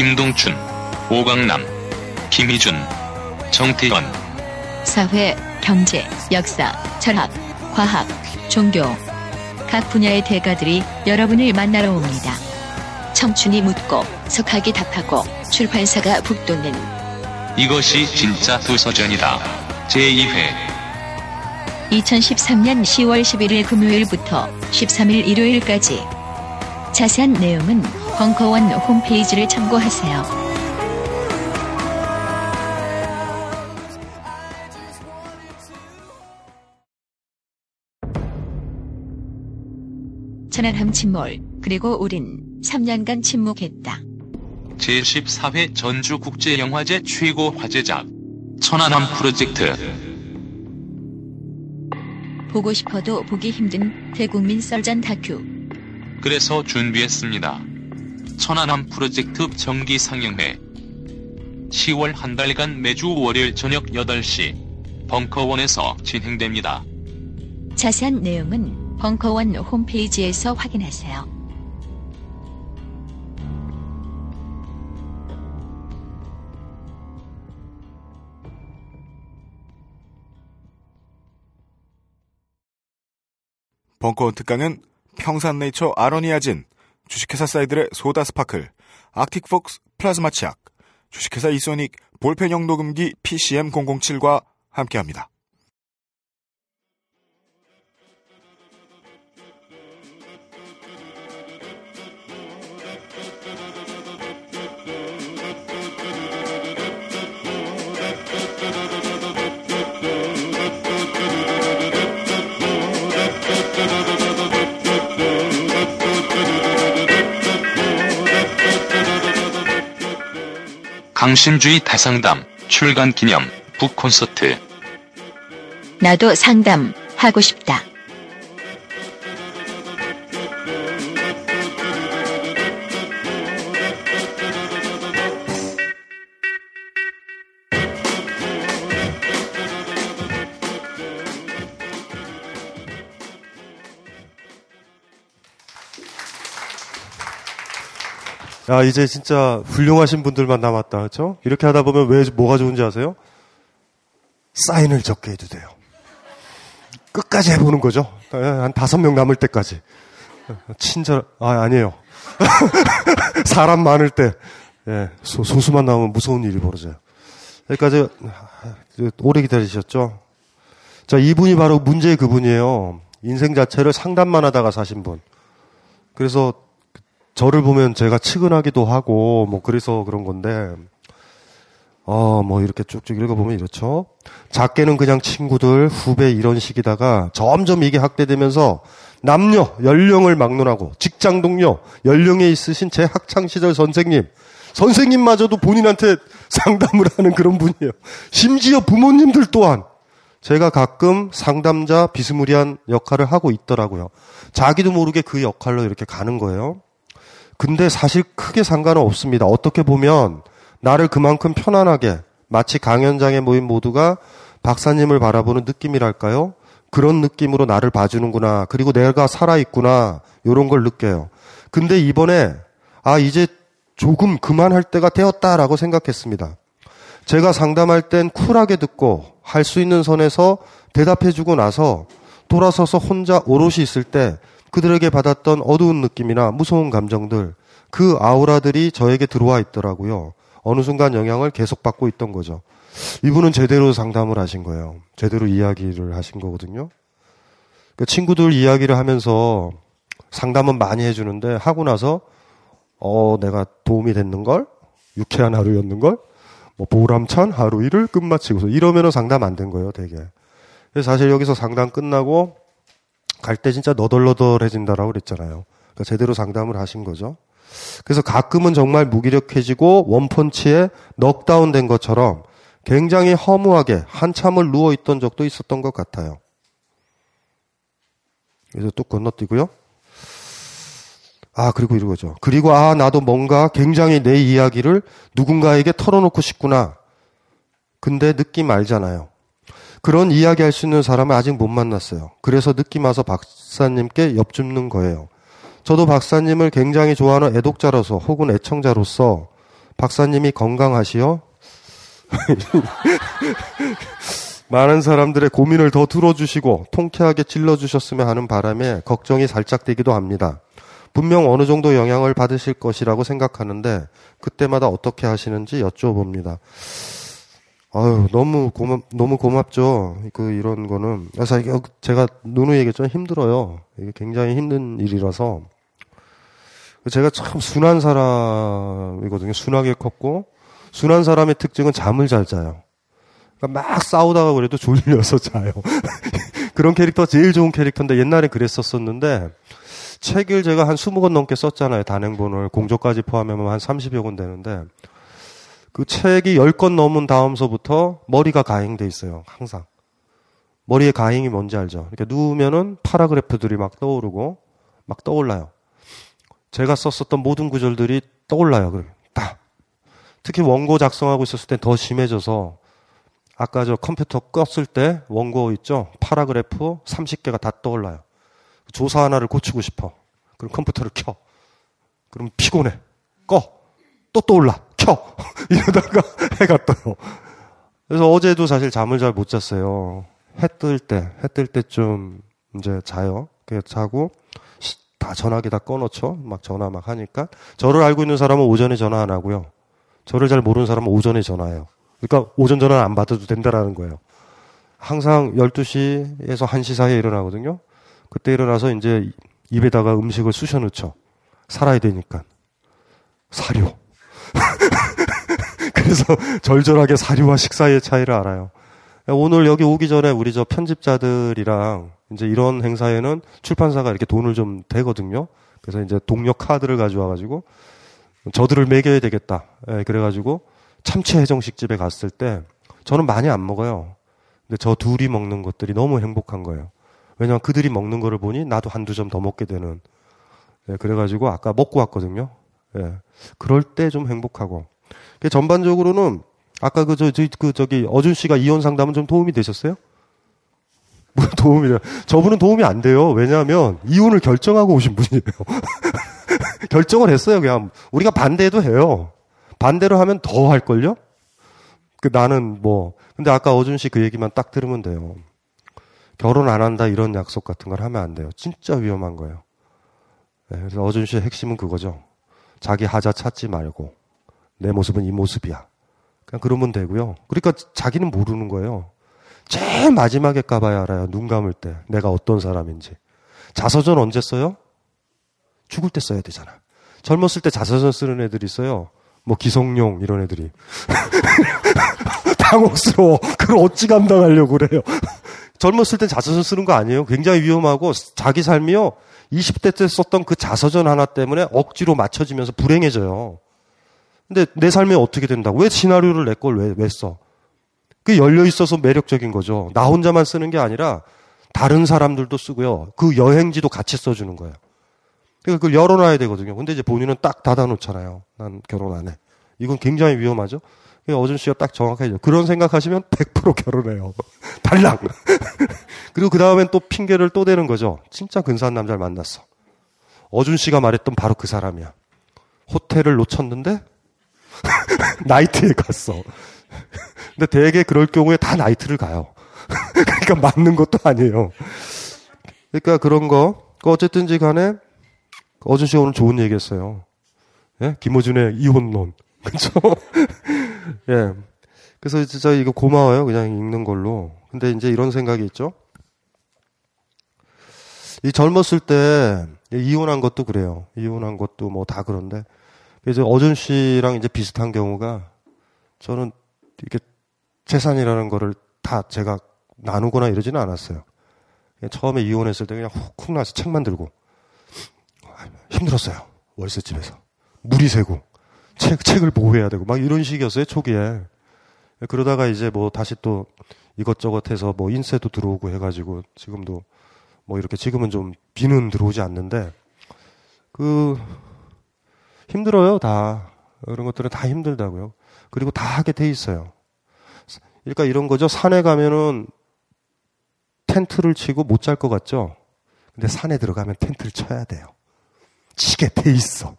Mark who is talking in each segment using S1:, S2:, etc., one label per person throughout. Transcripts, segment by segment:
S1: 김동춘, 오광남, 김희준, 정태원
S2: 사회, 경제, 역사, 철학, 과학, 종교. 각 분야의 대가들이 여러분을 만나러 옵니다. 청춘이 묻고 석학이 답하고 출판사가 북돋는.
S1: 이것이 진짜 도서전이다. 제2회.
S2: 2013년 10월 11일 금요일부터 13일 일요일까지. 자세한 내용은 벙커원 홈페이지를 참고하세요. 천안함 침몰 그리고 우린 3년간 침묵했다.
S1: 제14회 전주국제영화제 최고 화제작 천안함 프로젝트
S2: 보고 싶어도 보기 힘든 대국민 썰전 다큐
S1: 그래서 준비했습니다. 천안함 프로젝트 정기 상영회 10월 한 달간 매주 월요일 저녁 8시 벙커원에서 진행됩니다.
S2: 자세한 내용은 벙커원 홈페이지에서 확인하세요.
S3: 벙커원 특강은 평산네이처 아로니아진, 주식회사 사이들의 소다 스파클, 아틱폭스 플라즈마 치약, 주식회사 이소닉 볼펜형 녹음기 PCM007과 함께합니다.
S1: 강신주의 다상담 출간 기념 북 콘서트
S2: 나도 상담 하고 싶다.
S4: 야, 이제 진짜 훌륭하신 분들만 남았다. 그렇죠? 이렇게 하다 보면 왜 뭐가 좋은지 아세요? 사인을 적게 해도 돼요. 끝까지 해보는 거죠. 한 다섯 명 남을 때까지. 친절, 아, 아니에요. 사람 많을 때, 예, 소, 소수만 나오면 무서운 일이 벌어져요. 여기까지 오래 기다리셨죠? 자, 이분이 바로 문제의 그분이에요. 인생 자체를 상담만 하다가 사신 분. 그래서 저를 보면 제가 측은하기도 하고, 뭐, 그래서 그런 건데, 어, 뭐, 이렇게 쭉쭉 읽어보면 이렇죠. 작게는 그냥 친구들, 후배 이런 식이다가 점점 이게 확대되면서 남녀, 연령을 막론하고 직장 동료, 연령에 있으신 제 학창시절 선생님, 선생님마저도 본인한테 상담을 하는 그런 분이에요. 심지어 부모님들 또한 제가 가끔 상담자 비스무리한 역할을 하고 있더라고요. 자기도 모르게 그 역할로 이렇게 가는 거예요. 근데 사실 크게 상관은 없습니다. 어떻게 보면 나를 그만큼 편안하게 마치 강연장에 모인 모두가 박사님을 바라보는 느낌이랄까요? 그런 느낌으로 나를 봐주는구나. 그리고 내가 살아있구나. 요런 걸 느껴요. 근데 이번에, 아, 이제 조금 그만할 때가 되었다라고 생각했습니다. 제가 상담할 땐 쿨하게 듣고 할 수 있는 선에서 대답해주고 나서 돌아서서 혼자 오롯이 있을 때 그들에게 받았던 어두운 느낌이나 무서운 감정들, 그 아우라들이 저에게 들어와 있더라고요. 어느 순간 영향을 계속 받고 있던 거죠. 이분은 제대로 상담을 하신 거예요. 제대로 이야기를 하신 거거든요. 그 친구들 이야기를 하면서 상담은 많이 해주는데 하고 나서 어 내가 도움이 됐는 걸 유쾌한 하루였는 걸 뭐 보람찬 하루 일을 끝마치고서 이러면은 상담 안 된 거예요, 되게. 그래서 사실 여기서 상담 끝나고 갈 때 진짜 너덜너덜해진다라고 그랬잖아요. 그러니까 제대로 상담을 하신 거죠. 그래서 가끔은 정말 무기력해지고 원펀치에 넉다운 된 것처럼 굉장히 허무하게 한참을 누워있던 적도 있었던 것 같아요. 그래서 또 건너뛰고요. 아, 그리고 이거죠. 그리고 아, 나도 뭔가 굉장히 내 이야기를 누군가에게 털어놓고 싶구나. 근데 느낌 알잖아요. 그런 이야기 할 수 있는 사람을 아직 못 만났어요. 그래서 느낌 와서 박사님께 엽줍는 거예요. 저도 박사님을 굉장히 좋아하는 애독자로서 혹은 애청자로서 박사님이 건강하시어 많은 사람들의 고민을 더 들어주시고 통쾌하게 찔러주셨으면 하는 바람에 걱정이 살짝 되기도 합니다. 분명 어느 정도 영향을 받으실 것이라고 생각하는데 그때마다 어떻게 하시는지 여쭤봅니다. 아유, 너무 고맙, 너무 고맙죠. 그, 이런 거는. 그래서 제가 누누이 얘기했죠. 힘들어요. 이게 굉장히 힘든 일이라서. 제가 참 순한 사람이거든요. 순하게 컸고, 순한 사람의 특징은 잠을 잘 자요. 그러니까 막 싸우다가 그래도 졸려서 자요. 그런 캐릭터 제일 좋은 캐릭터인데 옛날에 그랬었었는데, 책을 제가 한 20권 넘게 썼잖아요. 단행본을. 공조까지 포함하면 한 30여 권 되는데, 그 책이 10권 넘은 다음서부터 머리가 가행돼 있어요. 항상. 머리에 가행이 뭔지 알죠? 이렇게 누우면은 파라그래프들이 막 떠오르고 막 떠올라요. 제가 썼었던 모든 구절들이 떠올라요. 그러면 다. 특히 원고 작성하고 있었을 때 더 심해져서 아까 저 컴퓨터 껐을 때 원고 있죠? paragraph 30개가 다 떠올라요. 조사 하나를 고치고 싶어. 그럼 컴퓨터를 켜. 그럼 피곤해. 꺼. 또 떠올라. 켜! 이러다가 해가 떠요. 그래서 어제도 사실 잠을 잘 못 잤어요. 해 뜰 때, 해 뜰 때쯤 이제 자요. 그래서 자고 다 전화기 다 꺼놓죠. 막 전화 막 하니까. 저를 알고 있는 사람은 오전에 전화 안 하고요. 저를 잘 모르는 사람은 오전에 전화해요. 그러니까 오전 전화 안 받아도 된다라는 거예요. 항상 12시에서 1시 사이에 일어나거든요. 그때 일어나서 이제 입에다가 음식을 쑤셔 넣죠. 살아야 되니까. 사료. 그래서 절절하게 사료와 식사의 차이를 알아요. 오늘 여기 오기 전에 우리 저 편집자들이랑 이제 이런 행사에는 출판사가 이렇게 돈을 좀 대거든요. 그래서 이제 동력 카드를 가져와가지고 저들을 먹여야 되겠다. 예, 그래가지고 참치 해정식 집에 갔을 때 저는 많이 안 먹어요. 근데 저 둘이 먹는 것들이 너무 행복한 거예요. 왜냐면 그들이 먹는 거를 보니 나도 한두 점 더 먹게 되는. 예, 그래가지고 아까 먹고 왔거든요. 예. 그럴 때 좀 행복하고. 전반적으로는 아까 그, 저, 저, 그, 저기, 어준 씨가 이혼 상담은 좀 도움이 되셨어요? 뭐 도움이 돼요? 저분은 도움이 안 돼요. 왜냐하면 이혼을 결정하고 오신 분이에요. 결정을 했어요. 그냥 우리가 반대도 해요. 반대로 하면 더 할걸요? 그 나는 뭐, 근데 아까 어준 씨 그 얘기만 딱 들으면 돼요. 결혼 안 한다 이런 약속 같은 걸 하면 안 돼요. 진짜 위험한 거예요. 네, 그래서 어준 씨의 핵심은 그거죠. 자기 하자 찾지 말고 내 모습은 이 모습이야. 그냥 그러면 되고요. 그러니까 자기는 모르는 거예요. 제일 마지막에 까봐야 알아요. 눈 감을 때 내가 어떤 사람인지. 자서전 언제 써요? 죽을 때 써야 되잖아. 젊었을 때 자서전 쓰는 애들이 있어요. 뭐 기성용 이런 애들이 당혹스러워. 그걸 어찌 감당하려고 그래요. 젊었을 때 자서전 쓰는 거 아니에요. 굉장히 위험하고 자기 삶이요. 20대 때 썼던 그 자서전 하나 때문에 억지로 맞춰지면서 불행해져요. 근데 내 삶이 어떻게 된다고? 왜 시나리오를 내 걸 왜, 왜 써? 그게 열려 있어서 매력적인 거죠. 나 혼자만 쓰는 게 아니라 다른 사람들도 쓰고요. 그 여행지도 같이 써주는 거예요. 그러니까 그걸 열어놔야 되거든요. 근데 이제 본인은 딱 닫아놓잖아요. 난 결혼 안 해. 이건 굉장히 위험하죠. 어준 씨가 딱 정확하게 그런 생각하시면 100% 결혼해요. 달랑. 그리고 그 다음엔 또 핑계를 또 대는 거죠. 진짜 근사한 남자를 만났어. 어준 씨가 말했던 바로 그 사람이야. 호텔을 놓쳤는데 나이트에 갔어. 근데 대개 그럴 경우에 다 나이트를 가요. 그러니까 맞는 것도 아니에요. 그러니까 그런 거. 그 어쨌든지 간에 어준 씨가 오늘 좋은 얘기 했어요. 예? 김호준의 이혼론. 그렇죠? 예. 그래서 진짜 이거 고마워요. 그냥 읽는 걸로. 근데 이제 이런 생각이 있죠. 이 젊었을 때 이혼한 것도 그래요. 이혼한 것도 뭐 다 그런데 그래서 어준 씨랑 이제 비슷한 경우가 저는 이렇게 재산이라는 거를 다 제가 나누거나 이러지는 않았어요. 처음에 이혼했을 때 그냥 훅훅 나서 책만 들고 힘들었어요. 월세집에서. 물이 새고 책 책을 보호해야 되고 막 이런 식이었어요 초기에. 그러다가 이제 뭐 다시 또 이것저것 해서 뭐 인쇄도 들어오고 해가지고 지금도 뭐 이렇게 지금은 좀 비는 들어오지 않는데 그 힘들어요 다 이런 것들은 다 힘들다고요. 그리고 다 하게 돼 있어요. 그러니까 이런 거죠. 산에 가면은 텐트를 치고 못 잘 것 같죠. 근데 산에 들어가면 텐트를 쳐야 돼요. 치게 돼 있어.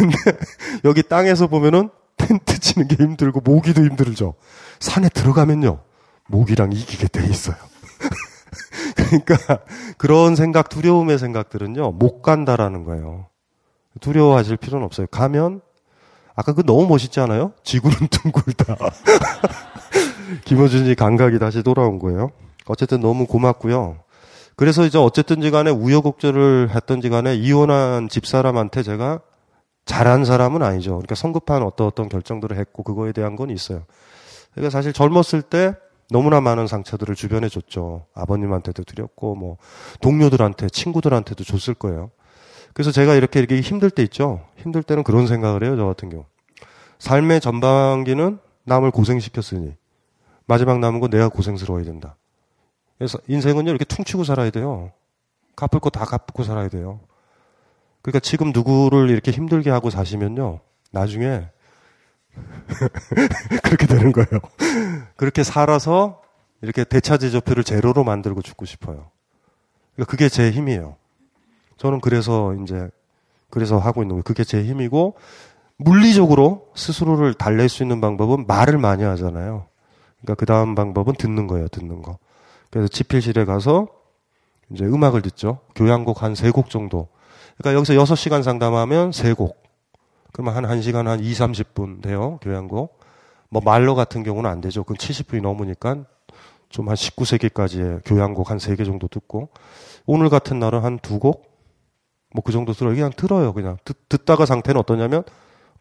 S4: 그런데 여기 땅에서 보면은 텐트 치는 게 힘들고 모기도 힘들죠. 산에 들어가면요. 모기랑 이기게 돼 있어요. 그러니까 그런 생각, 두려움의 생각들은요. 못 간다라는 거예요. 두려워하실 필요는 없어요. 가면 아까 그 너무 멋있지 않아요? 지구는 둥글다. 김호준이 감각이 다시 돌아온 거예요. 어쨌든 너무 고맙고요. 그래서 이제 어쨌든지 간에 우여곡절을 했던지 간에 이혼한 집사람한테 제가 잘한 사람은 아니죠. 그러니까 성급한 어떤 어떤 결정들을 했고 그거에 대한 건 있어요. 그러니까 사실 젊었을 때 너무나 많은 상처들을 주변에 줬죠. 아버님한테도 드렸고 뭐 동료들한테 친구들한테도 줬을 거예요. 그래서 제가 이렇게 이렇게 힘들 때 있죠. 힘들 때는 그런 생각을 해요. 저 같은 경우. 삶의 전반기는 남을 고생시켰으니 마지막 남은 거 내가 고생스러워야 된다. 그래서 인생은요 이렇게 퉁치고 살아야 돼요. 갚을 거 다 갚고 살아야 돼요. 그러니까 지금 누구를 이렇게 힘들게 하고 사시면요 나중에 그렇게 되는 거예요. 그렇게 살아서 이렇게 대차제조표를 제로로 만들고 죽고 싶어요. 그러니까 그게 제 힘이에요. 저는 그래서 이제 그래서 하고 있는 거예요. 그게 제 힘이고 물리적으로 스스로를 달랠 수 있는 방법은 말을 많이 하잖아요. 그러니까 그 다음 방법은 듣는 거예요. 듣는 거. 그래서 집필실에 가서 이제 음악을 듣죠. 교향곡 한 세 곡 정도. 그러니까 여기서 6시간 상담하면 세 곡. 그러면 한 1시간 한 2, 30분 돼요. 교향곡. 뭐 말로 같은 경우는 안 되죠. 그건 70분이 넘으니까 좀 한 19세기까지의 교향곡 한세개 정도 듣고 오늘 같은 날은 한 두 곡? 뭐 그 정도 들어요. 그냥 들어요. 그냥 듣, 듣다가 상태는 어떠냐면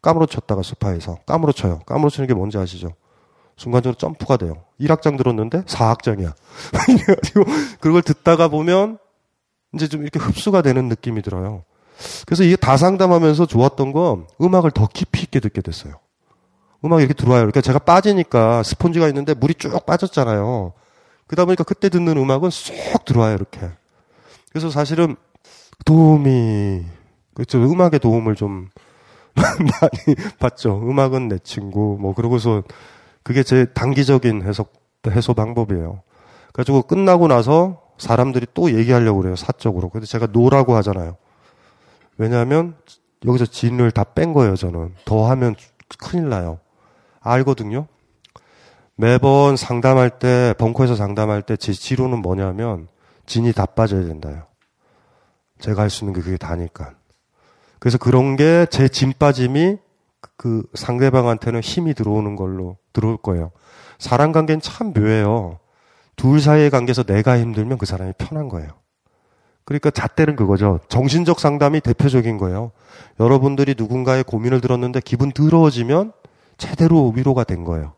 S4: 까무러 쳤다가 소파에서 까무러 쳐요. 까무러 치는 게 뭔지 아시죠? 순간적으로 점프가 돼요. 1악장 들었는데 4악장이야. 이래가지고 그걸 듣다가 보면 이제 좀 이렇게 흡수가 되는 느낌이 들어요. 그래서 이게 다 상담하면서 좋았던 건 음악을 더 깊이 있게 듣게 됐어요. 음악이 이렇게 들어와요. 그러니까 제가 빠지니까 스폰지가 있는데 물이 쭉 빠졌잖아요. 그러다 보니까 그때 듣는 음악은 쏙 들어와요, 이렇게. 그래서 사실은 도움이, 그렇죠. 음악의 도움을 좀 많이 받죠. 음악은 내 친구, 뭐, 그러고서 그게 제 단기적인 해석, 해소 방법이에요. 그래가지고 끝나고 나서 사람들이 또 얘기하려고 그래요, 사적으로. 근데 제가 노라고 하잖아요. 왜냐하면 여기서 진을 다 뺀 거예요, 저는. 더 하면 큰일 나요. 알거든요. 매번 상담할 때, 벙커에서 상담할 때 제 지로는 뭐냐면 진이 다 빠져야 된다요. 제가 할 수 있는 게 그게 다니까. 그래서 그런 게 제 진 빠짐이 그 상대방한테는 힘이 들어오는 걸로 들어올 거예요. 사람 관계는 참 묘해요. 둘 사이의 관계에서 내가 힘들면 그 사람이 편한 거예요. 그러니까 잣대는 그거죠. 정신적 상담이 대표적인 거예요. 여러분들이 누군가의 고민을 들었는데 기분 더러워지면 제대로 위로가 된 거예요.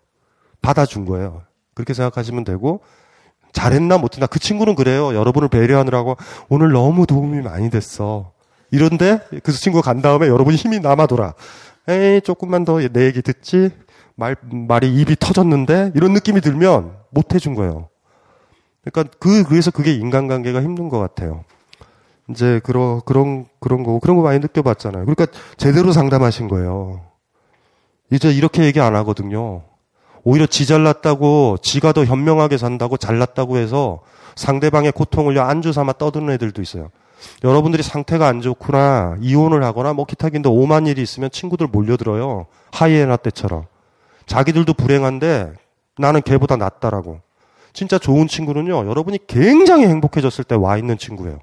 S4: 받아준 거예요. 그렇게 생각하시면 되고 잘했나 못했나 그 친구는 그래요. 여러분을 배려하느라고 오늘 너무 도움이 많이 됐어. 이런데 그 친구가 간 다음에 여러분이 힘이 남아 돌아. 에이 조금만 더 내 얘기 듣지 말 말이 입이 터졌는데 이런 느낌이 들면 못 해준 거예요. 그러니까 그 그래서 그게 인간관계가 힘든 것 같아요. 이제 그런 그런 그런 거 그런 거 많이 느껴봤잖아요. 그러니까 제대로 상담하신 거예요. 이제 이렇게 얘기 안 하거든요. 오히려 지 잘났다고 지가 더 현명하게 산다고 잘났다고 해서 상대방의 고통을 안주 삼아 떠드는 애들도 있어요. 여러분들이 상태가 안 좋구나 이혼을 하거나 뭐 기타 긴데 오만 일이 있으면 친구들 몰려들어요. 하이에나 때처럼. 자기들도 불행한데 나는 걔보다 낫다라고. 진짜 좋은 친구는요. 여러분이 굉장히 행복해졌을 때 와 있는 친구예요.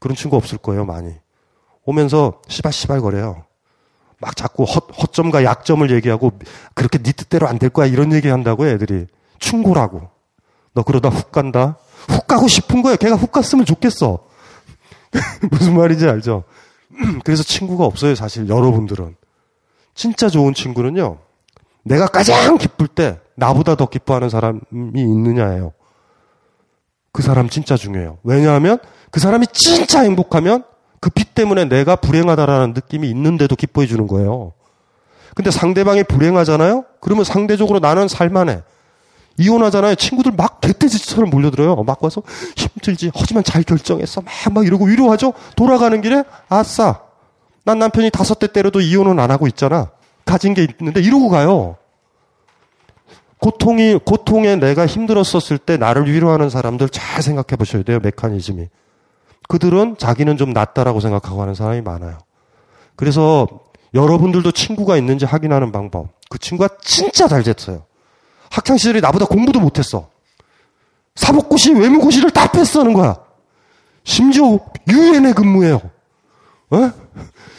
S4: 그런 친구 없을 거예요, 많이. 오면서 시발시발 거려요. 막 자꾸 헛, 허점과 약점을 얘기하고 그렇게 네 뜻대로 안 될 거야 이런 얘기 한다고 애들이 충고라고. 너 그러다 훅 간다. 훅 가고 싶은 거야. 걔가 훅 갔으면 좋겠어. 무슨 말인지 알죠? 그래서 친구가 없어요, 사실 여러분들은. 진짜 좋은 친구는요. 내가 가장 기쁠 때 나보다 더 기뻐하는 사람이 있느냐예요. 그 사람 진짜 중요해요. 왜냐하면 그 사람이 진짜 행복하면 그빚 때문에 내가 불행하다라는 느낌이 있는데도 기뻐해 주는 거예요. 근데 상대방이 불행하잖아요? 그러면 상대적으로 나는 살만해. 이혼하잖아요. 친구들 막 개떼지처럼 몰려들어요. 막 와서 힘들지. 하지만 잘 결정했어. 막, 막 이러고 위로하죠? 돌아가는 길에, 아싸. 난 남편이 다섯 대 때려도 이혼은 안 하고 있잖아. 가진 게 있는데 이러고 가요. 고통이, 고통에 내가 힘들었었을 때 나를 위로하는 사람들 잘 생각해 보셔야 돼요. 메커니즘이. 그들은 자기는 좀 낫다라고 생각하고 하는 사람이 많아요. 그래서 여러분들도 친구가 있는지 확인하는 방법. 그 친구가 진짜 잘 됐어요. 학창 시절에 나보다 공부도 못했어. 사법고시, 외무고시를 다 패스하는 거야. 심지어 유엔에 근무해요. 어?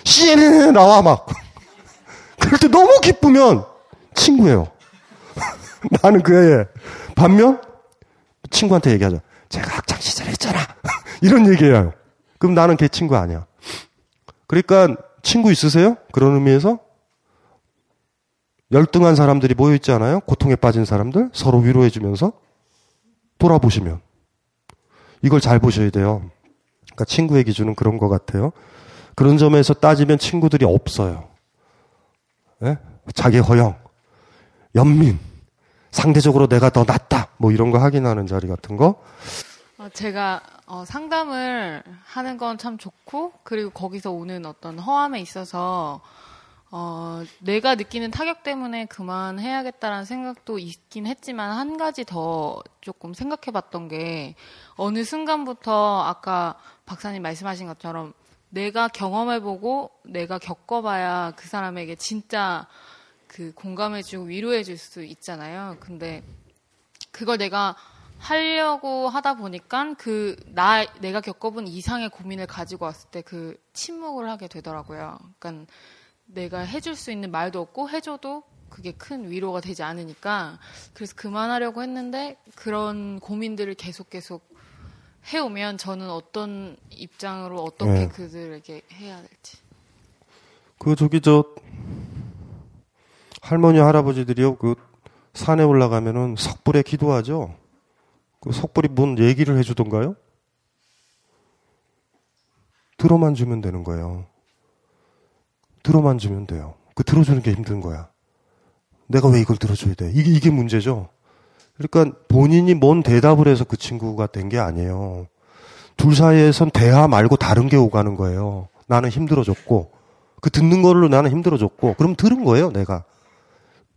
S4: CNN에 나와 막. 그럴 때 너무 기쁘면 친구예요. 나는 그 애에. 반면 친구한테 얘기하죠. 제가 학창 시절에 했잖아. 이런 얘기해요. 그럼 나는 걔 친구 아니야. 그러니까 친구 있으세요? 그런 의미에서 열등한 사람들이 모여 있지 않아요? 고통에 빠진 사람들 서로 위로해 주면서 돌아보시면 이걸 잘 보셔야 돼요. 그러니까 친구의 기준은 그런 것 같아요. 그런 점에서 따지면 친구들이 없어요. 네? 자기 허영, 연민, 상대적으로 내가 더 낫다, 뭐 이런 거 확인하는 자리 같은 거.
S5: 어, 제가 어, 상담을 하는 건 참 좋고 그리고 거기서 오는 어떤 허함에 있어서 어, 내가 느끼는 타격 때문에 그만해야겠다라는 생각도 있긴 했지만 한 가지 더 조금 생각해 봤던 게 어느 순간부터 아까 박사님 말씀하신 것처럼 내가 경험해 보고 내가 겪어봐야 그 사람에게 진짜 그 공감해주고 위로해줄 수 있잖아요. 근데 그걸 내가 하려고 하다 보니까 그 나 내가 겪어본 이상의 고민을 가지고 왔을 때 그 침묵을 하게 되더라고요. 그러니까 내가 해줄 수 있는 말도 없고 해줘도 그게 큰 위로가 되지 않으니까 그래서 그만하려고 했는데 그런 고민들을 계속 계속 해오면 저는 어떤 입장으로 어떻게
S4: 네.
S5: 그들에게 해야 될지.
S4: 그 저기 저 할머니 할아버지들이요 그 산에 올라가면은 석불에 기도하죠. 그 석불이 뭔 얘기를 해주던가요? 들어만 주면 되는 거예요. 들어만 주면 돼요. 그 들어주는 게 힘든 거야. 내가 왜 이걸 들어줘야 돼? 이게 이게 문제죠. 그러니까 본인이 뭔 대답을 해서 그 친구가 된 게 아니에요. 둘 사이에선 대화 말고 다른 게 오가는 거예요. 나는 힘들어졌고 그 듣는 걸로 나는 힘들어졌고 그럼 들은 거예요, 내가.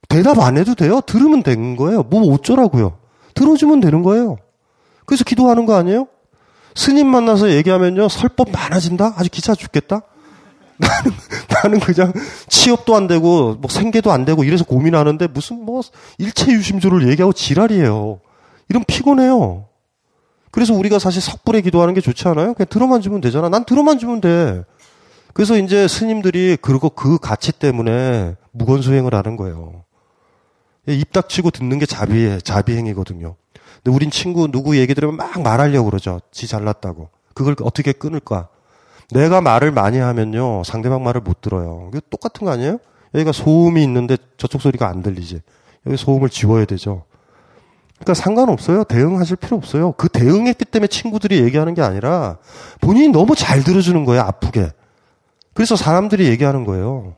S4: 대답 안 해도 돼요. 들으면 되는 거예요. 뭐 어쩌라고요. 들어주면 되는 거예요. 그래서 기도하는 거 아니에요? 스님 만나서 얘기하면요. 설법 많아진다? 아주 귀찮아 죽겠다? 나는, 나는 그냥 취업도 안 되고, 뭐 생계도 안 되고 이래서 고민하는데 무슨 뭐 일체 유심조를 얘기하고 지랄이에요. 이런 피곤해요. 그래서 우리가 사실 석불에 기도하는 게 좋지 않아요? 그냥 들어만 주면 되잖아. 난 들어만 주면 돼. 그래서 이제 스님들이 그리고 그 가치 때문에 무건수행을 하는 거예요. 입 닥치고 듣는 게 자비, 자비행이거든요. 근데 우린 친구 누구 얘기 들으면 막 말하려고 그러죠. 지 잘났다고. 그걸 어떻게 끊을까? 내가 말을 많이 하면요. 상대방 말을 못 들어요. 이거 똑같은 거 아니에요? 여기가 소음이 있는데 저쪽 소리가 안 들리지. 여기 소음을 지워야 되죠. 그러니까 상관없어요. 대응하실 필요 없어요. 그 대응했기 때문에 친구들이 얘기하는 게 아니라 본인이 너무 잘 들어주는 거예요. 아프게. 그래서 사람들이 얘기하는 거예요.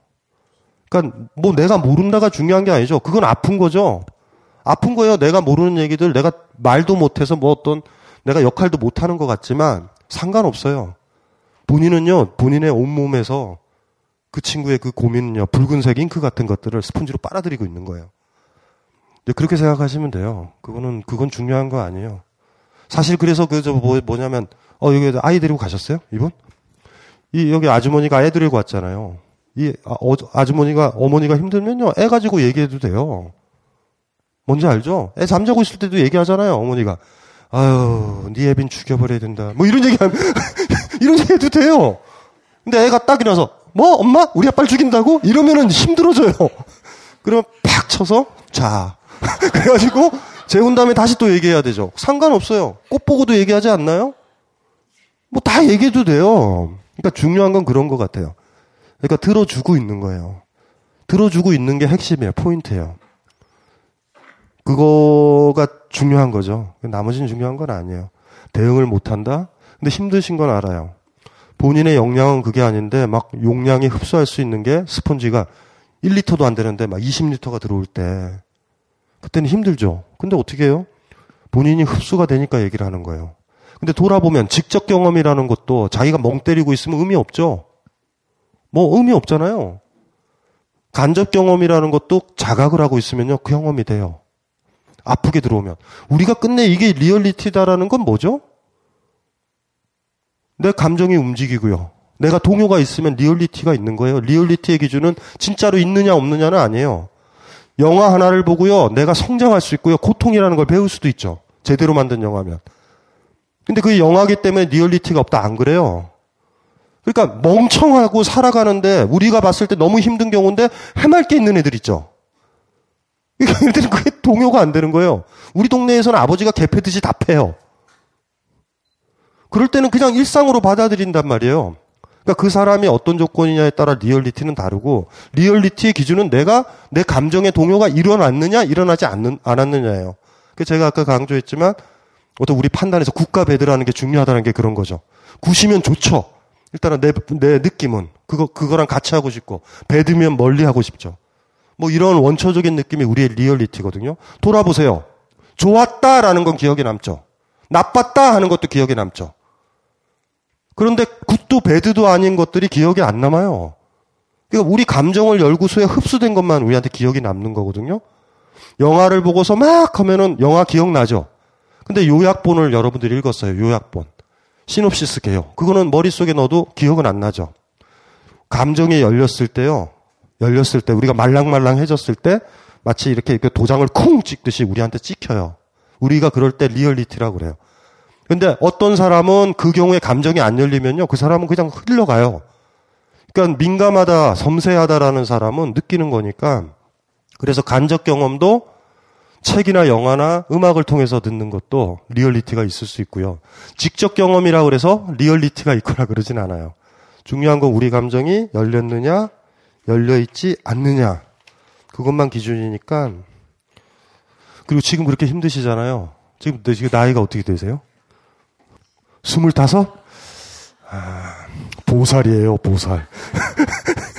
S4: 그러니까 뭐 내가 모른다가 중요한 게 아니죠. 그건 아픈 거죠. 아픈 거예요. 내가 모르는 얘기들, 내가 말도 못해서 뭐 어떤 내가 역할도 못하는 것 같지만 상관없어요. 본인은요, 본인의 온몸에서 그 친구의 그 고민은요, 붉은색 잉크 같은 것들을 스펀지로 빨아들이고 있는 거예요. 그렇게 생각하시면 돼요. 그거는, 그건 중요한 거 아니에요. 사실 그래서 그, 저, 뭐, 뭐냐면, 어, 여기 아이 데리고 가셨어요? 이분? 이, 여기 아주머니가 애 데리고 왔잖아요. 이, 아, 어, 아주머니가, 어머니가 힘들면요, 애 가지고 얘기해도 돼요. 뭔지 알죠? 애 잠자고 있을 때도 얘기하잖아요, 어머니가. 아유, 네 애빈 죽여버려야 된다. 뭐 이런 얘기 하면, 이런 얘기 해도 돼요. 근데 애가 딱 일어나서, 뭐, 엄마? 우리 아빠를 죽인다고? 이러면은 힘들어져요. 그러면 팍 쳐서, 자. 그래가지고, 재운 다음에 다시 또 얘기해야 되죠. 상관없어요. 꽃 보고도 얘기하지 않나요? 뭐 다 얘기해도 돼요. 그러니까 중요한 건 그런 것 같아요. 그러니까 들어주고 있는 거예요. 들어주고 있는 게 핵심이에요. 포인트예요. 그거가 중요한 거죠. 나머지는 중요한 건 아니에요. 대응을 못한다? 근데 힘드신 건 알아요. 본인의 역량은 그게 아닌데 막 용량이 흡수할 수 있는 게 스펀지가 1리터도 안 되는데 막 20리터가 들어올 때 그때는 힘들죠. 근데 어떻게 해요? 본인이 흡수가 되니까 얘기를 하는 거예요. 근데 돌아보면 직접 경험이라는 것도 자기가 멍 때리고 있으면 의미 없죠. 뭐 의미 없잖아요. 간접 경험이라는 것도 자각을 하고 있으면요. 그 경험이 돼요. 아프게 들어오면. 우리가 끝내 이게 리얼리티다라는 건 뭐죠? 내 감정이 움직이고요. 내가 동요가 있으면 리얼리티가 있는 거예요. 리얼리티의 기준은 진짜로 있느냐 없느냐는 아니에요. 영화 하나를 보고요. 내가 성장할 수 있고요. 고통이라는 걸 배울 수도 있죠. 제대로 만든 영화면. 근데 그 영화기 때문에 리얼리티가 없다. 안 그래요? 그러니까 멍청하고 살아가는데 우리가 봤을 때 너무 힘든 경우인데 해맑게 있는 애들 있죠. 얘들은 그게 동요가 안 되는 거예요. 우리 동네에서는 아버지가 개 패듯이 다 패요. 그럴 때는 그냥 일상으로 받아들인단 말이에요. 그러니까 그 사람이 어떤 조건이냐에 따라 리얼리티는 다르고 리얼리티의 기준은 내가 내 감정의 동요가 일어났느냐 일어나지 않는, 않았느냐예요. 그 제가 아까 강조했지만 어떤 우리 판단에서 국가 배드라는 게 중요하다는 게 그런 거죠. 구시면 좋죠. 일단은 내, 내 느낌은 그거 그거랑 같이 하고 싶고 배드면 멀리 하고 싶죠. 뭐 이런 원초적인 느낌이 우리의 리얼리티거든요. 돌아보세요. 좋았다라는 건 기억에 남죠. 나빴다 하는 것도 기억에 남죠. 그런데 굿도 배드도 아닌 것들이 기억에 안 남아요. 그러니까 우리 감정을 열구소에 흡수된 것만 우리한테 기억이 남는 거거든요. 영화를 보고서 막 하면은 영화 기억나죠. 근데 요약본을 여러분들이 읽었어요. 요약본. 시놉시스 개요. 그거는 머릿속에 넣어도 기억은 안 나죠. 감정이 열렸을 때요. 열렸을 때 우리가 말랑말랑해졌을 때 마치 이렇게, 이렇게 도장을 쿵 찍듯이 우리한테 찍혀요. 우리가 그럴 때 리얼리티라고 그래요. 근데 어떤 사람은 그 경우에 감정이 안 열리면요. 그 사람은 그냥 흘러가요. 그러니까 민감하다, 섬세하다라는 사람은 느끼는 거니까 그래서 간접 경험도 책이나 영화나 음악을 통해서 듣는 것도 리얼리티가 있을 수 있고요. 직접 경험이라 그래서 리얼리티가 있거나 그러진 않아요. 중요한 건 우리 감정이 열렸느냐, 열려있지 않느냐. 그것만 기준이니까. 그리고 지금 그렇게 힘드시잖아요. 지금, 나이가 어떻게 되세요? 스물다섯? 아, 보살이에요, 보살.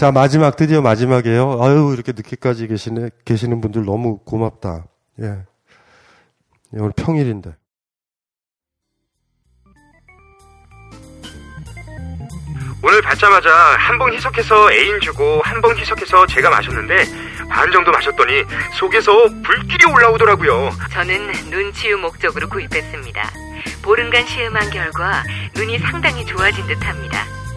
S4: 자, 마지막, 드디어 마지막이에요. 아유, 이렇게 늦게까지 계시네, 계시는 분들 너무 고맙다. 예. 예 오늘 평일인데.
S6: 오늘 받자마자 한봉 희석해서 애인 주고 한봉 희석해서 제가 마셨는데 반 정도 마셨더니 속에서 불길이 올라오더라고요.
S7: 저는 눈치유 목적으로 구입했습니다. 보름간 시음한 결과 눈이 상당히 좋아진 듯합니다.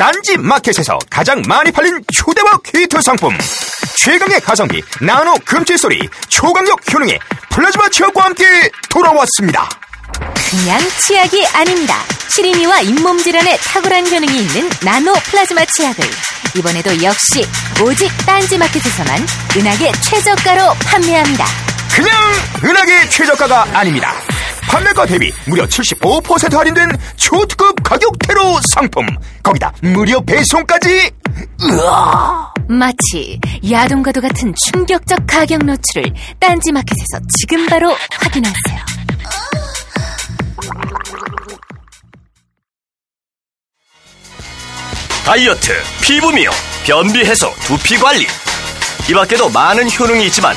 S6: 딴지 마켓에서 가장 많이 팔린 초대박 히트 상품 최강의 가성비 나노 금칠 소리 초강력 효능의 플라즈마 치약과 함께 돌아왔습니다.
S7: 그냥 치약이 아닙니다. 시린이와 잇몸 질환에 탁월한 효능이 있는 나노 플라즈마 치약을 이번에도 역시 오직 딴지 마켓에서만 은하계 최저가로 판매합니다.
S6: 그냥 은하계 최저가가 아닙니다. 판매가 대비 무려 75% 할인된 초특급 가격대로 상품. 거기다 무료 배송까지. 으아!
S7: 마치 야동과도 같은 충격적 가격 노출을 딴지 마켓에서 지금 바로 확인하세요.
S8: 다이어트, 피부 미용, 변비 해소, 두피 관리. 이 밖에도 많은 효능이 있지만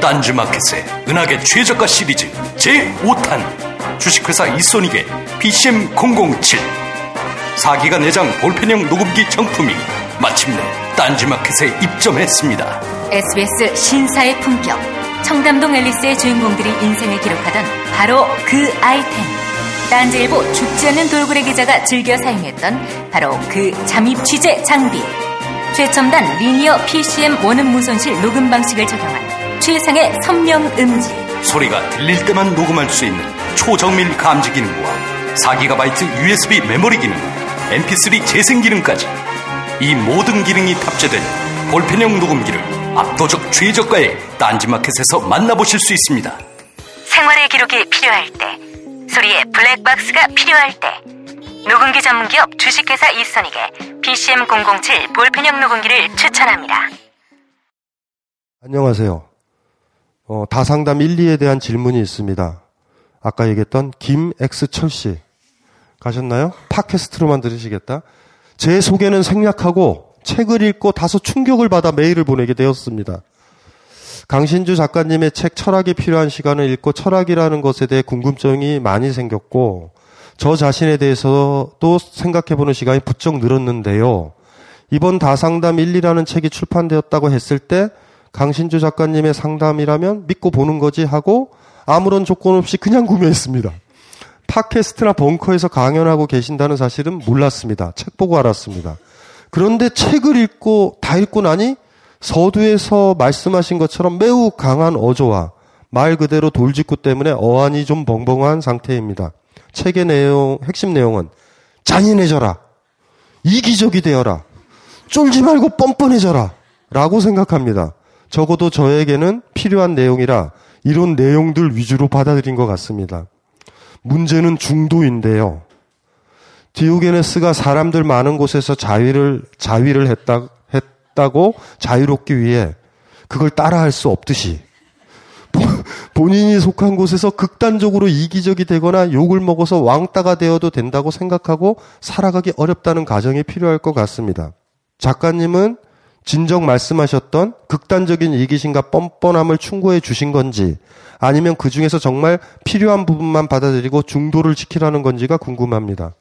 S9: 딴지마켓의 은하계 최저가 시리즈 제5탄 주식회사 이소닉의 PCM007 4기가 내장 볼펜형 녹음기 정품이 마침내 딴지마켓에 입점했습니다.
S7: SBS 신사의 품격. 청담동 앨리스의 주인공들이 인생을 기록하던 바로 그 아이템. 딴지일보 죽지 않는 돌고래 기자가 즐겨 사용했던 바로 그 잠입 취재 장비. 최첨단 리니어 PCM 원음 무손실 녹음 방식을 적용한 최상의 선명 음질.
S9: 소리가 들릴 때만 녹음할 수 있는 초정밀 감지 기능과 4GB USB 메모리 기능, MP3 재생 기능까지 이 모든 기능이 탑재된 볼펜형 녹음기를 압도적 최저가에 딴지마켓에서 만나보실 수 있습니다.
S7: 생활의 기록이 필요할 때, 소리의 블랙박스가 필요할 때, 녹음기 전문기업 주식회사 이선익의 PCM007 볼펜형 녹음기를 추천합니다.
S4: 안녕하세요. 어, 다상담 1, 2에 대한 질문이 있습니다. 아까 얘기했던 김X철 씨. 가셨나요? 팟캐스트로만 들으시겠다. 제 소개는 생략하고 책을 읽고 다소 충격을 받아 메일을 보내게 되었습니다. 강신주 작가님의 책 철학이 필요한 시간을 읽고 철학이라는 것에 대해 궁금증이 많이 생겼고 저 자신에 대해서도 생각해보는 시간이 부쩍 늘었는데요. 이번 다상담 1, 2라는 책이 출판되었다고 했을 때 강신주 작가님의 상담이라면 믿고 보는 거지 하고 아무런 조건 없이 그냥 구매했습니다. 팟캐스트나 벙커에서 강연하고 계신다는 사실은 몰랐습니다. 책 보고 알았습니다. 그런데 책을 읽고 다 읽고 나니 서두에서 말씀하신 것처럼 매우 강한 어조와 말 그대로 돌직구 때문에 어안이 좀 벙벙한 상태입니다. 책의 내용, 핵심 내용은 잔인해져라. 이기적이 되어라. 쫄지 말고 뻔뻔해져라. 라고 생각합니다. 적어도 저에게는 필요한 내용이라 이런 내용들 위주로 받아들인 것 같습니다. 문제는 중도인데요. 디오게네스가 사람들 많은 곳에서 자위를, 자위를 했다, 했다고 자유롭기 위해 그걸 따라할 수 없듯이 본인이 속한 곳에서 극단적으로 이기적이 되거나 욕을 먹어서 왕따가 되어도 된다고 생각하고 살아가기 어렵다는 가정이 필요할 것 같습니다. 작가님은 진정 말씀하셨던 극단적인 이기심과 뻔뻔함을 충고해 주신 건지 아니면 그 중에서 정말 필요한 부분만 받아들이고 중도를 지키라는 건지가 궁금합니다.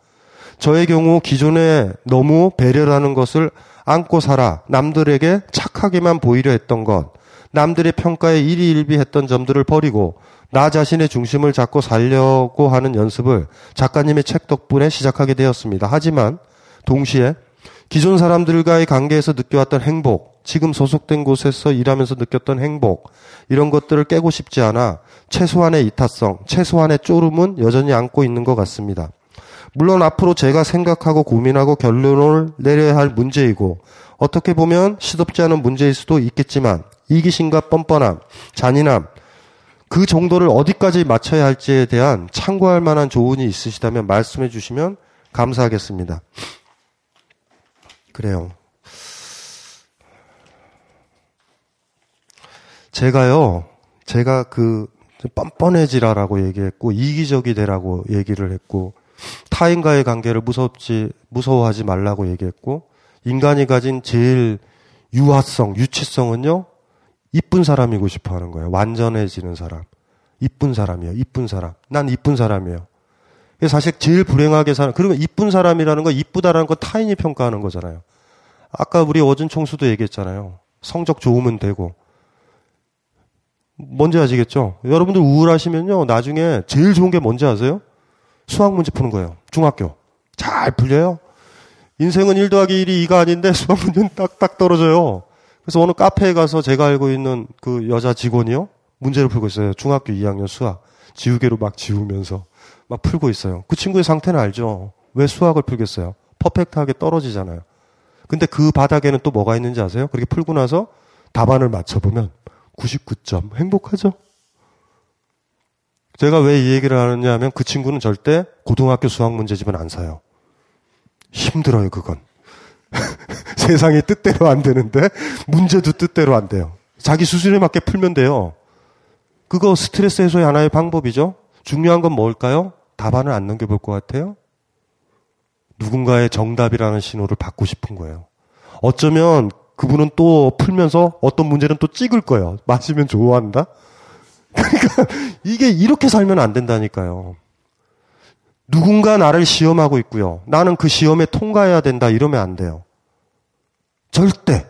S4: 저의 경우 기존에 너무 배려라는 것을 안고 살아 남들에게 착하게만 보이려 했던 것, 남들의 평가에 일희일비했던 점들을 버리고 나 자신의 중심을 잡고 살려고 하는 연습을 작가님의 책 덕분에 시작하게 되었습니다. 하지만 동시에 기존 사람들과의 관계에서 느껴왔던 행복, 지금 소속된 곳에서 일하면서 느꼈던 행복, 이런 것들을 깨고 싶지 않아 최소한의 이타성, 최소한의 쪼름은 여전히 안고 있는 것 같습니다. 물론 앞으로 제가 생각하고 고민하고 결론을 내려야 할 문제이고 어떻게 보면 시덥지 않은 문제일 수도 있겠지만 이기심과 뻔뻔함, 잔인함 그 정도를 어디까지 맞춰야 할지에 대한 참고할 만한 조언이 있으시다면 말씀해 주시면 감사하겠습니다. 그래요. 제가요, 제가 그 뻔뻔해지라라고 얘기했고 이기적이 되라고 얘기를 했고 타인과의 관계를 무섭지 무서워하지 말라고 얘기했고 인간이 가진 제일 유화성, 유치성은요 이쁜 사람이고 싶어 하는 거예요. 완전해지는 사람. 이쁜 사람이에요. 이쁜 사람. 난 이쁜 사람이에요. 사실 제일 불행하게 사는, 그러면 이쁜 사람이라는 거, 이쁘다라는 건 타인이 평가하는 거잖아요. 아까 우리 어준 총수도 얘기했잖아요. 성적 좋으면 되고. 뭔지 아시겠죠? 여러분들 우울하시면요, 나중에 제일 좋은 게 뭔지 아세요? 수학 문제 푸는 거예요. 중학교. 잘 풀려요. 인생은 1 더하기 1이 2가 아닌데 수학 문제는 딱딱 떨어져요. 그래서 어느 카페에 가서 제가 알고 있는 그 여자 직원이요. 문제를 풀고 있어요. 중학교 2학년 수학. 지우개로 막 지우면서 막 풀고 있어요. 그 친구의 상태는 알죠. 왜 수학을 풀겠어요? 퍼펙트하게 떨어지잖아요. 근데 그 바닥에는 또 뭐가 있는지 아세요? 그렇게 풀고 나서 답안을 맞춰보면 99점. 행복하죠? 제가 왜 이 얘기를 하느냐 하면 그 친구는 절대 고등학교 수학 문제집은 안 사요. 힘들어요, 그건. 세상이 뜻대로 안 되는데 문제도 뜻대로 안 돼요. 자기 수준에 맞게 풀면 돼요. 그거 스트레스 해소의 하나의 방법이죠. 중요한 건 뭘까요? 답안을 안 넘겨볼 것 같아요. 누군가의 정답이라는 신호를 받고 싶은 거예요. 어쩌면 그분은 또 풀면서 어떤 문제는 또 찍을 거예요. 마시면 좋아한다? 그러니까 이게 이렇게 살면 안 된다니까요. 누군가 나를 시험하고 있고요. 나는 그 시험에 통과해야 된다 이러면 안 돼요. 절대.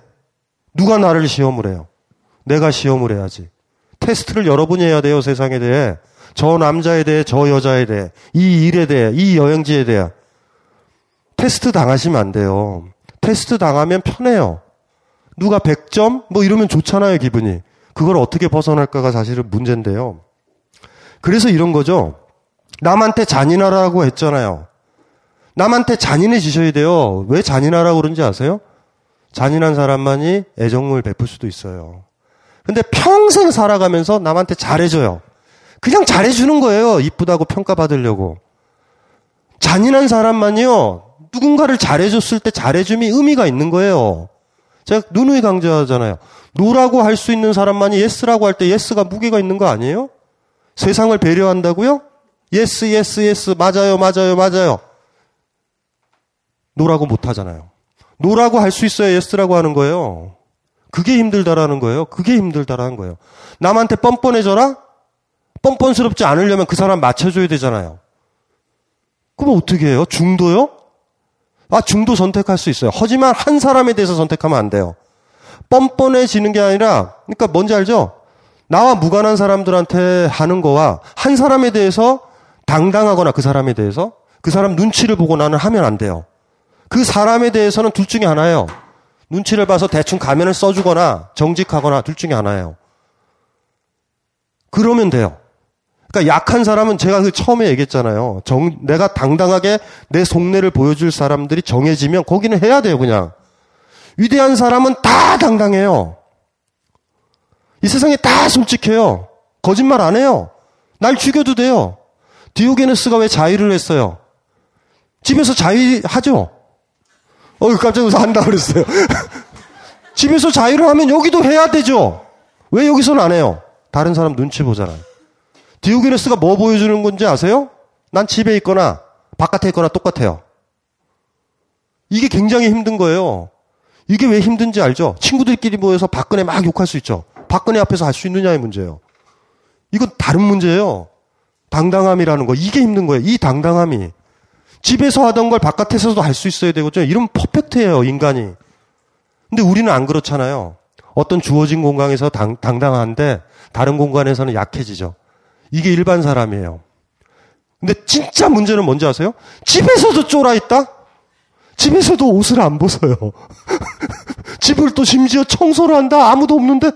S4: 누가 나를 시험을 해요? 내가 시험을 해야지. 테스트를 여러분이 해야 돼요, 세상에 대해. 저 남자에 대해, 저 여자에 대해, 이 일에 대해, 이 여행지에 대해. 테스트 당하시면 안 돼요. 테스트 당하면 편해요. 누가 100점? 뭐 이러면 좋잖아요, 기분이. 그걸 어떻게 벗어날까가 사실은 문제인데요. 그래서 이런 거죠. 남한테 잔인하라고 했잖아요. 남한테 잔인해지셔야 돼요. 왜 잔인하라고 그런지 아세요? 잔인한 사람만이 애정을 베풀 수도 있어요. 근데 평생 살아가면서 남한테 잘해줘요. 그냥 잘해주는 거예요. 이쁘다고 평가받으려고. 잔인한 사람만요. 누군가를 잘해줬을 때 잘해줌이 의미가 있는 거예요. 제가 누누이 강조하잖아요. no라고 할 수 있는 사람만이 yes라고 할 때 yes가 무게가 있는 거 아니에요? 세상을 배려한다고요? yes, yes, yes, 맞아요, 맞아요, 맞아요. no라고 못 하잖아요. no라고 할 수 있어야 yes라고 하는 거예요. 그게 힘들다라는 거예요. 그게 힘들다라는 거예요. 남한테 뻔뻔해져라? 뻔뻔스럽지 않으려면 그 사람 맞춰줘야 되잖아요. 그럼 어떻게 해요? 중도요? 아, 중도 선택할 수 있어요. 하지만 한 사람에 대해서 선택하면 안 돼요. 뻔뻔해지는 게 아니라, 그러니까 뭔지 알죠? 나와 무관한 사람들한테 하는 거와 한 사람에 대해서 당당하거나 그 사람에 대해서 그 사람 눈치를 보고 나는 하면 안 돼요. 그 사람에 대해서는 둘 중에 하나예요. 눈치를 봐서 대충 가면을 써주거나 정직하거나 둘 중에 하나예요. 그러면 돼요. 그러니까 약한 사람은 제가 그 처음에 얘기했잖아요. 정, 내가 당당하게 내 속내를 보여줄 사람들이 정해지면 거기는 해야 돼요, 그냥. 위대한 사람은 다 당당해요. 이 세상에 다 솔직해요. 거짓말 안 해요. 날 죽여도 돼요. 디오게네스가 왜 자위를 했어요? 집에서 자위하죠? 어, 깜짝 놀라서 한다 그랬어요. 집에서 자위를 하면 여기도 해야 되죠? 왜 여기서는 안 해요? 다른 사람 눈치 보잖아요. 디오게네스가 뭐 보여주는 건지 아세요? 난 집에 있거나 바깥에 있거나 똑같아요. 이게 굉장히 힘든 거예요. 이게 왜 힘든지 알죠? 친구들끼리 모여서 박근혜 막 욕할 수 있죠. 박근혜 앞에서 할 수 있느냐의 문제예요. 이건 다른 문제예요. 당당함이라는 거. 이게 힘든 거예요. 이 당당함이. 집에서 하던 걸 바깥에서도 할 수 있어야 되거든요. 이러면 퍼펙트해요, 인간이. 근데 우리는 안 그렇잖아요. 어떤 주어진 공간에서 당, 당당한데 다른 공간에서는 약해지죠. 이게 일반 사람이에요. 근데 진짜 문제는 뭔지 아세요? 집에서도 쫄아 있다? 집에서도 옷을 안 벗어요. 집을 또 심지어 청소를 한다? 아무도 없는데?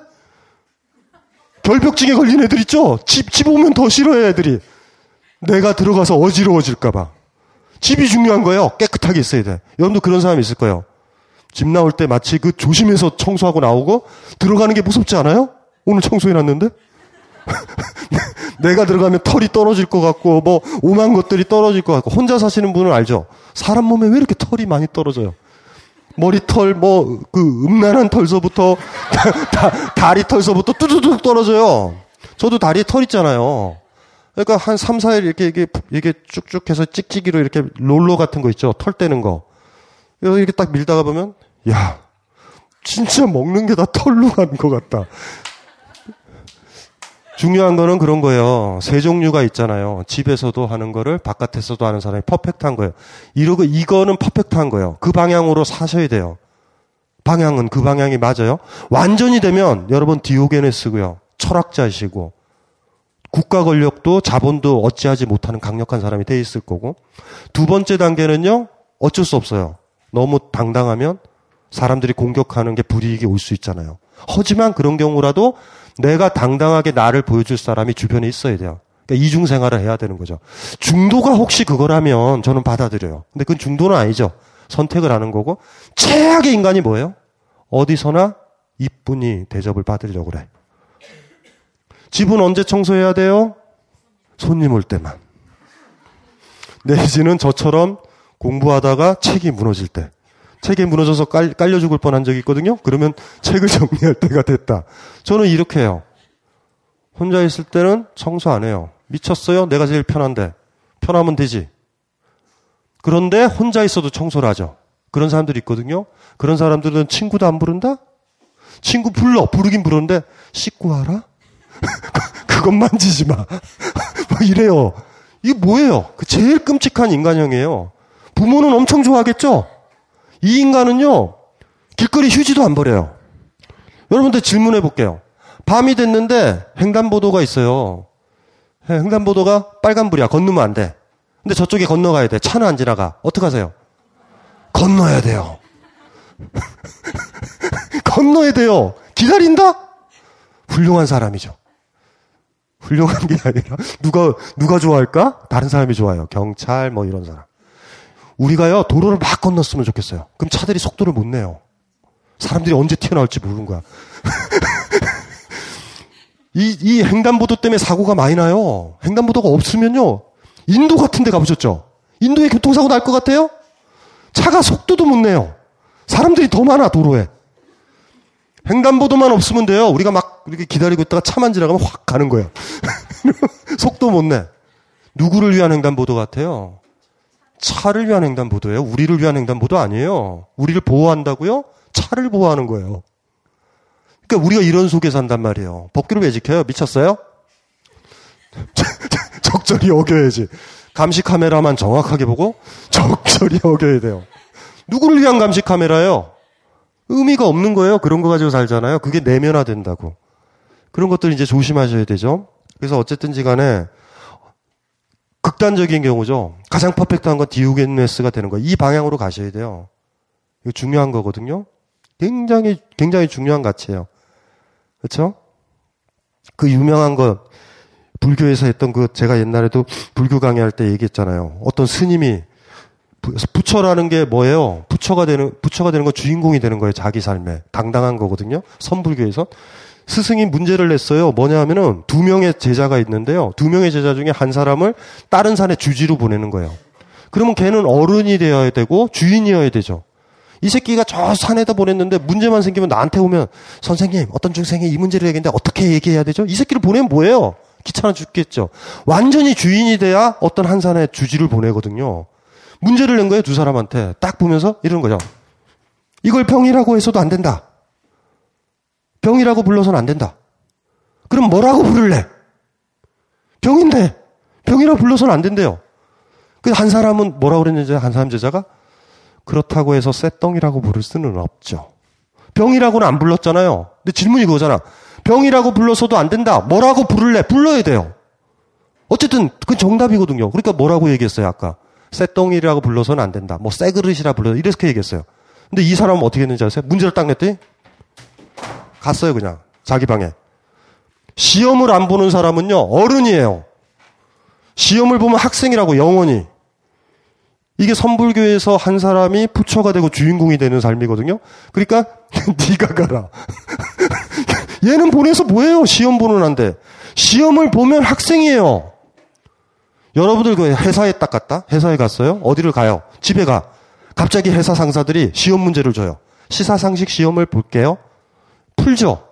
S4: 결벽증에 걸린 애들 있죠? 집, 집 오면 더 싫어해, 애들이. 내가 들어가서 어지러워질까봐. 집이 중요한 거예요. 깨끗하게 있어야 돼. 여러분도 그런 사람 있을 거예요. 집 나올 때 마치 그 조심해서 청소하고 나오고 들어가는 게 무섭지 않아요? 오늘 청소해놨는데? 내가 들어가면 털이 떨어질 것 같고 뭐 오만 것들이 떨어질 것 같고 혼자 사시는 분은 알죠? 사람 몸에 왜 이렇게 털이 많이 떨어져요? 머리털 뭐 그 음란한 털서부터 다, 다리 털서부터 뚜두둑 떨어져요. 저도 다리에 털 있잖아요. 그러니까 한 3, 4일 이렇게 이게 이게 쭉쭉 해서 찍찍이로 이렇게 롤러 같은 거 있죠. 털 떼는 거. 이렇게 딱 밀다가 보면 야 진짜 먹는 게 다 털로 가는 것 같다. 중요한 거는 그런 거예요. 세 종류가 있잖아요. 집에서도 하는 거를 바깥에서도 하는 사람이 퍼펙트한 거예요. 이러고 이거는 퍼펙트한 거예요. 그 방향으로 사셔야 돼요. 방향은 그 방향이 맞아요. 완전히 되면 여러분 디오게네스고요. 철학자이시고 국가 권력도 자본도 어찌하지 못하는 강력한 사람이 돼 있을 거고 두 번째 단계는요. 어쩔 수 없어요. 너무 당당하면 사람들이 공격하는 게 불이익이 올 수 있잖아요. 하지만 그런 경우라도 내가 당당하게 나를 보여줄 사람이 주변에 있어야 돼요. 그러니까 이중 생활을 해야 되는 거죠. 중도가 혹시 그거라면 저는 받아들여요. 근데 그건 중도는 아니죠. 선택을 하는 거고 최악의 인간이 뭐예요? 어디서나 이쁜이 대접을 받으려고 그래. 집은 언제 청소해야 돼요? 손님 올 때만. 내지는 저처럼 공부하다가 책이 무너질 때. 책이 무너져서 깔, 깔려 죽을 뻔한 적이 있거든요. 그러면 책을 정리할 때가 됐다. 저는 이렇게 해요. 혼자 있을 때는 청소 안 해요. 미쳤어요? 내가 제일 편한데. 편하면 되지. 그런데 혼자 있어도 청소를 하죠. 그런 사람들이 있거든요. 그런 사람들은 친구도 안 부른다? 친구 불러. 부르긴 부르는데, 씻고 와라? 그것 만지지 마. 뭐 이래요. 이게 뭐예요? 그 제일 끔찍한 인간형이에요. 부모는 엄청 좋아하겠죠? 이 인간은요, 길거리 휴지도 안 버려요. 여러분들 질문해 볼게요. 밤이 됐는데 횡단보도가 있어요. 예, 횡단보도가 빨간불이야. 건너면 안 돼. 근데 저쪽에 건너가야 돼. 차는 안 지나가. 어떡하세요? 건너야 돼요. 건너야 돼요. 기다린다? 훌륭한 사람이죠. 훌륭한 게 아니라 누가 누가 좋아할까? 다른 사람이 좋아요. 경찰 뭐 이런 사람. 우리가요 도로를 막 건넜으면 좋겠어요. 그럼 차들이 속도를 못 내요. 사람들이 언제 튀어나올지 모르는 거야. 이, 이 횡단보도 때문에 사고가 많이 나요. 횡단보도가 없으면요. 인도 같은 데 가보셨죠? 인도에 교통사고 날 것 같아요? 차가 속도도 못 내요. 사람들이 더 많아, 도로에. 횡단보도만 없으면 돼요. 우리가 막 이렇게 기다리고 있다가 차만 지나가면 확 가는 거예요. 속도 못 내. 누구를 위한 횡단보도 같아요? 차를 위한 횡단보도예요. 우리를 위한 횡단보도 아니에요. 우리를 보호한다고요? 차를 보호하는 거예요. 그러니까 우리가 이런 속에 산단 말이에요. 법규를 왜 지켜요? 미쳤어요? 적절히 어겨야지. 감시 카메라만 정확하게 보고 적절히 어겨야 돼요. 누구를 위한 감시 카메라요? 의미가 없는 거예요. 그런 거 가지고 살잖아요. 그게 내면화된다고. 그런 것들 이제 조심하셔야 되죠. 그래서 어쨌든지 간에 극단적인 경우죠. 가장 퍼펙트한 건 디우겐네스가 되는 거예요. 이 방향으로 가셔야 돼요. 이거 중요한 거거든요. 굉장히 굉장히 중요한 가치예요. 그렇죠? 그 유명한 것 불교에서 했던 그 제가 옛날에도 불교 강의할 때 얘기했잖아요. 어떤 스님이 부처라는 게 뭐예요? 부처가 되는 부처가 되는 건 주인공이 되는 거예요. 자기 삶에 당당한 거거든요. 선불교에서 스승이 문제를 냈어요. 뭐냐 하면은 두 명의 제자가 있는데요. 두 명의 제자 중에 한 사람을 다른 산에 주지로 보내는 거예요. 그러면 걔는 어른이 되어야 되고 주인이어야 되죠. 이 새끼가 저 산에다 보냈는데 문제만 생기면 나한테 오면 선생님 어떤 중생이 이 문제를 얘기했는데 어떻게 얘기해야 되죠? 이 새끼를 보내면 뭐예요? 귀찮아 죽겠죠. 완전히 주인이 돼야 어떤 한 산에 주지를 보내거든요. 문제를 낸 거예요, 두 사람한테. 딱 보면서 이러는 거죠. 이걸 병이라고 해서도 안 된다. 병이라고 불러서는 안 된다. 그럼 뭐라고 부를래? 병인데, 병이라고 불러서는 안 된대요. 그 한 사람은 뭐라고 그랬는지 한 사람 제자가 그렇다고 해서 쇠덩이라고 부를 수는 없죠. 병이라고는 안 불렀잖아요. 근데 질문이 그거잖아. 병이라고 불러서도 안 된다. 뭐라고 부를래? 불러야 돼요. 어쨌든 그건 정답이거든요. 그러니까 뭐라고 얘기했어요, 아까. 쇠덩이라고 불러서는 안 된다. 뭐 쇠그릇이라 불러 이렇게 얘기했어요. 근데 이 사람은 어떻게 했는지 아세요? 문제를 딱 냈더니 갔어요, 그냥. 자기 방에. 시험을 안 보는 사람은요, 어른이에요. 시험을 보면 학생이라고, 영원히. 이게 선불교에서 한 사람이 부처가 되고 주인공이 되는 삶이거든요. 그러니까 네가 가라. 얘는 보내서 뭐예요? 시험 보는 한데. 시험을 보면 학생이에요. 여러분들 그 회사에 딱 갔다? 회사에 갔어요? 어디를 가요? 집에 가. 갑자기 회사 상사들이 시험 문제를 줘요. 시사상식 시험을 볼게요. 풀죠?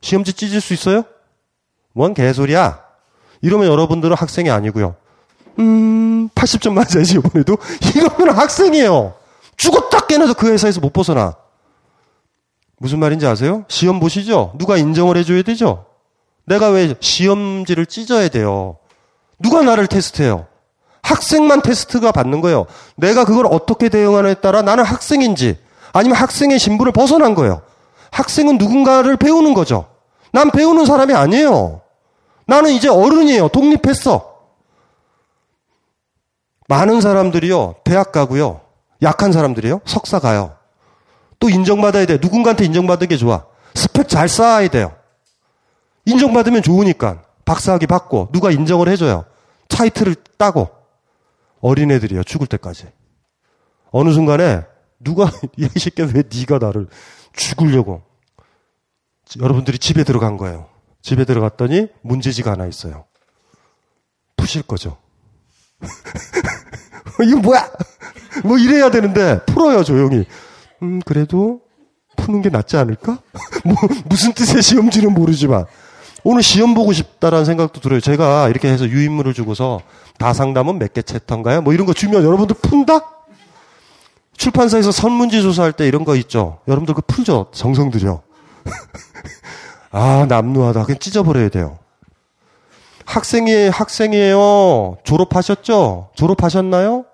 S4: 시험지 찢을 수 있어요? 뭔 개소리야? 이러면 여러분들은 학생이 아니고요. 음, 80점 맞아야지, 이번에도. 이러면 학생이에요. 죽었다 깨나도 그 회사에서 못 벗어나. 무슨 말인지 아세요? 시험 보시죠? 누가 인정을 해줘야 되죠? 내가 왜 시험지를 찢어야 돼요? 누가 나를 테스트해요? 학생만 테스트가 받는 거예요. 내가 그걸 어떻게 대응하느냐에 따라 나는 학생인지 아니면 학생의 신분을 벗어난 거예요. 학생은 누군가를 배우는 거죠. 난 배우는 사람이 아니에요. 나는 이제 어른이에요. 독립했어. 많은 사람들이요, 대학 가고요, 약한 사람들이요, 석사 가요. 또 인정받아야 돼. 누군가한테 인정받은 게 좋아. 스펙 잘 쌓아야 돼요. 인정받으면 좋으니까. 박사학위 받고, 누가 인정을 해줘요. 타이틀을 따고. 어린애들이요, 죽을 때까지. 어느 순간에, 누가, 이 새끼 왜 네가 나를 죽으려고. 여러분들이 집에 들어간 거예요. 집에 들어갔더니 문제지가 하나 있어요. 푸실 거죠. 이거 뭐야? 뭐 이래야 되는데 풀어요 조용히. 음 그래도 푸는 게 낫지 않을까? 뭐 무슨 뜻의 시험지는 모르지만 오늘 시험 보고 싶다라는 생각도 들어요. 제가 이렇게 해서 유인물을 주고서 다 상담은 몇개 챕터인가요? 뭐 이런 거 주면 여러분들 푼다? 출판사에서 선문지 조사할 때 이런 거 있죠. 여러분들 그 풀죠. 정성 들여. 아, 남루하다. 그냥 찢어버려야 돼요. 학생이, 학생이에요. 졸업하셨죠? 졸업하셨나요?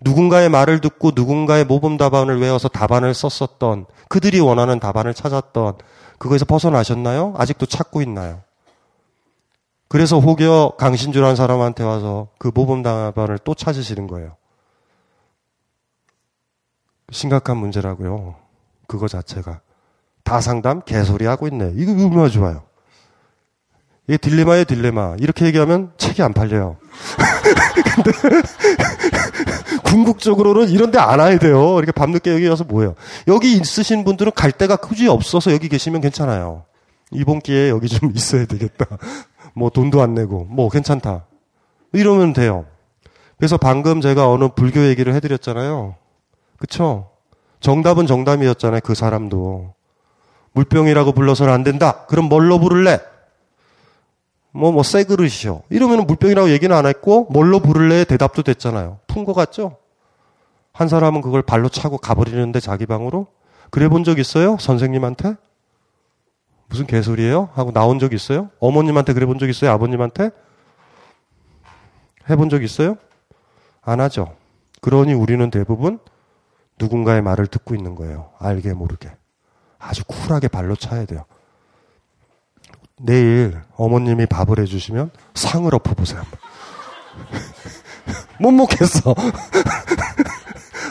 S4: 누군가의 말을 듣고 누군가의 모범 답안을 외워서 답안을 썼었던 그들이 원하는 답안을 찾았던 그거에서 벗어나셨나요? 아직도 찾고 있나요? 그래서 혹여 강신주라는 사람한테 와서 그 모범 답안을 또 찾으시는 거예요. 심각한 문제라고요. 그거 자체가. 다 상담 개소리 하고 있네. 이거 얼마나 좋아요. 이게 딜레마의 딜레마. 이렇게 얘기하면 책이 안 팔려요. 근데 궁극적으로는 이런 데 안 와야 돼요. 이렇게 밤늦게 여기 와서 뭐예요. 여기 있으신 분들은 갈 데가 굳이 없어서 여기 계시면 괜찮아요. 이번 기회에 여기 좀 있어야 되겠다. 뭐 돈도 안 내고 뭐 괜찮다. 이러면 돼요. 그래서 방금 제가 어느 불교 얘기를 해드렸잖아요. 그쵸? 정답은 정답이었잖아요. 그 사람도. 물병이라고 불러서는 안 된다. 그럼 뭘로 부를래? 뭐, 뭐, 새 그릇이요. 이러면 물병이라고 얘기는 안 했고, 뭘로 부를래? 대답도 됐잖아요. 푼 거 같죠? 한 사람은 그걸 발로 차고 가버리는데 자기 방으로? 그래 본 적 있어요? 선생님한테? 무슨 개소리예요? 하고 나온 적 있어요? 어머님한테 그래 본 적 있어요? 아버님한테? 해본 적 있어요? 안 하죠. 그러니 우리는 대부분 누군가의 말을 듣고 있는 거예요. 알게 모르게. 아주 쿨하게 발로 차야 돼요. 내일 어머님이 밥을 해주시면 상을 엎어보세요. 못 먹겠어.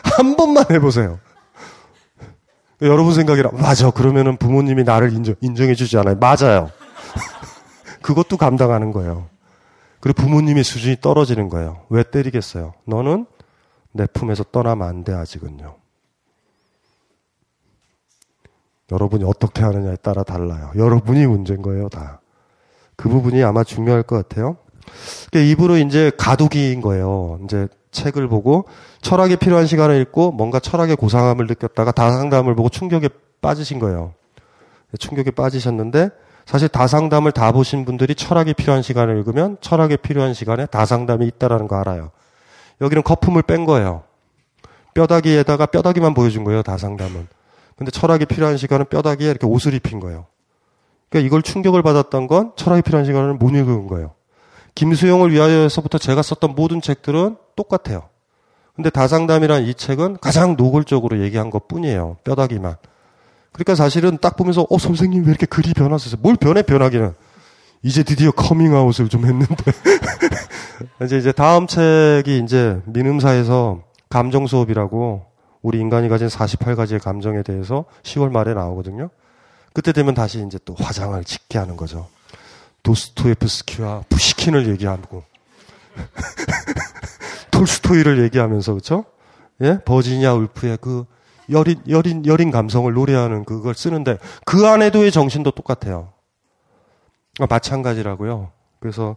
S4: 한 번만 해보세요. 여러분 생각이라, 맞아. 그러면은 부모님이 나를 인정, 인정해주지 않아요. 맞아요. 그것도 감당하는 거예요. 그리고 부모님의 수준이 떨어지는 거예요. 왜 때리겠어요? 너는 내 품에서 떠나면 안 돼, 아직은요. 여러분이 어떻게 하느냐에 따라 달라요. 여러분이 문제인 거예요, 다. 그 부분이 아마 중요할 것 같아요. 입으로 이제 가두기인 거예요. 이제 책을 보고 철학이 필요한 시간을 읽고 뭔가 철학의 고상함을 느꼈다가 다상담을 보고 충격에 빠지신 거예요. 충격에 빠지셨는데 사실 다상담을 다 보신 분들이 철학이 필요한 시간을 읽으면 철학이 필요한 시간에 다상담이 있다라는 거 알아요. 여기는 거품을 뺀 거예요. 뼈다귀에다가 뼈다귀만 보여준 거예요, 다상담은. 근데 철학이 필요한 시간은 뼈다귀에 이렇게 옷을 입힌 거예요. 그러니까 이걸 충격을 받았던 건 철학이 필요한 시간을 못 읽은 거예요. 김수영을 위하여서부터 제가 썼던 모든 책들은 똑같아요. 근데 다상담이란 이 책은 가장 노골적으로 얘기한 것 뿐이에요. 뼈다귀만. 그러니까 사실은 딱 보면서, 어, 선생님 왜 이렇게 글이 변하셨어요? 뭘 변해, 변하기는. 이제 드디어 커밍아웃을 좀 했는데. 이제, 이제 다음 책이 이제 민음사에서 감정 수업이라고 우리 인간이 가진 48가지의 감정에 대해서 10월 말에 나오거든요. 그때 되면 다시 이제 또 화장을 짓게 하는 거죠. 도스토예프스키와 푸시킨을 얘기하고 톨스토이를 얘기하면서 그렇죠? 예? 버지니아 울프의 그 여린 여린 여린 감성을 노래하는 그걸 쓰는데 그 안에도의 정신도 똑같아요. 아, 마찬가지라고요. 그래서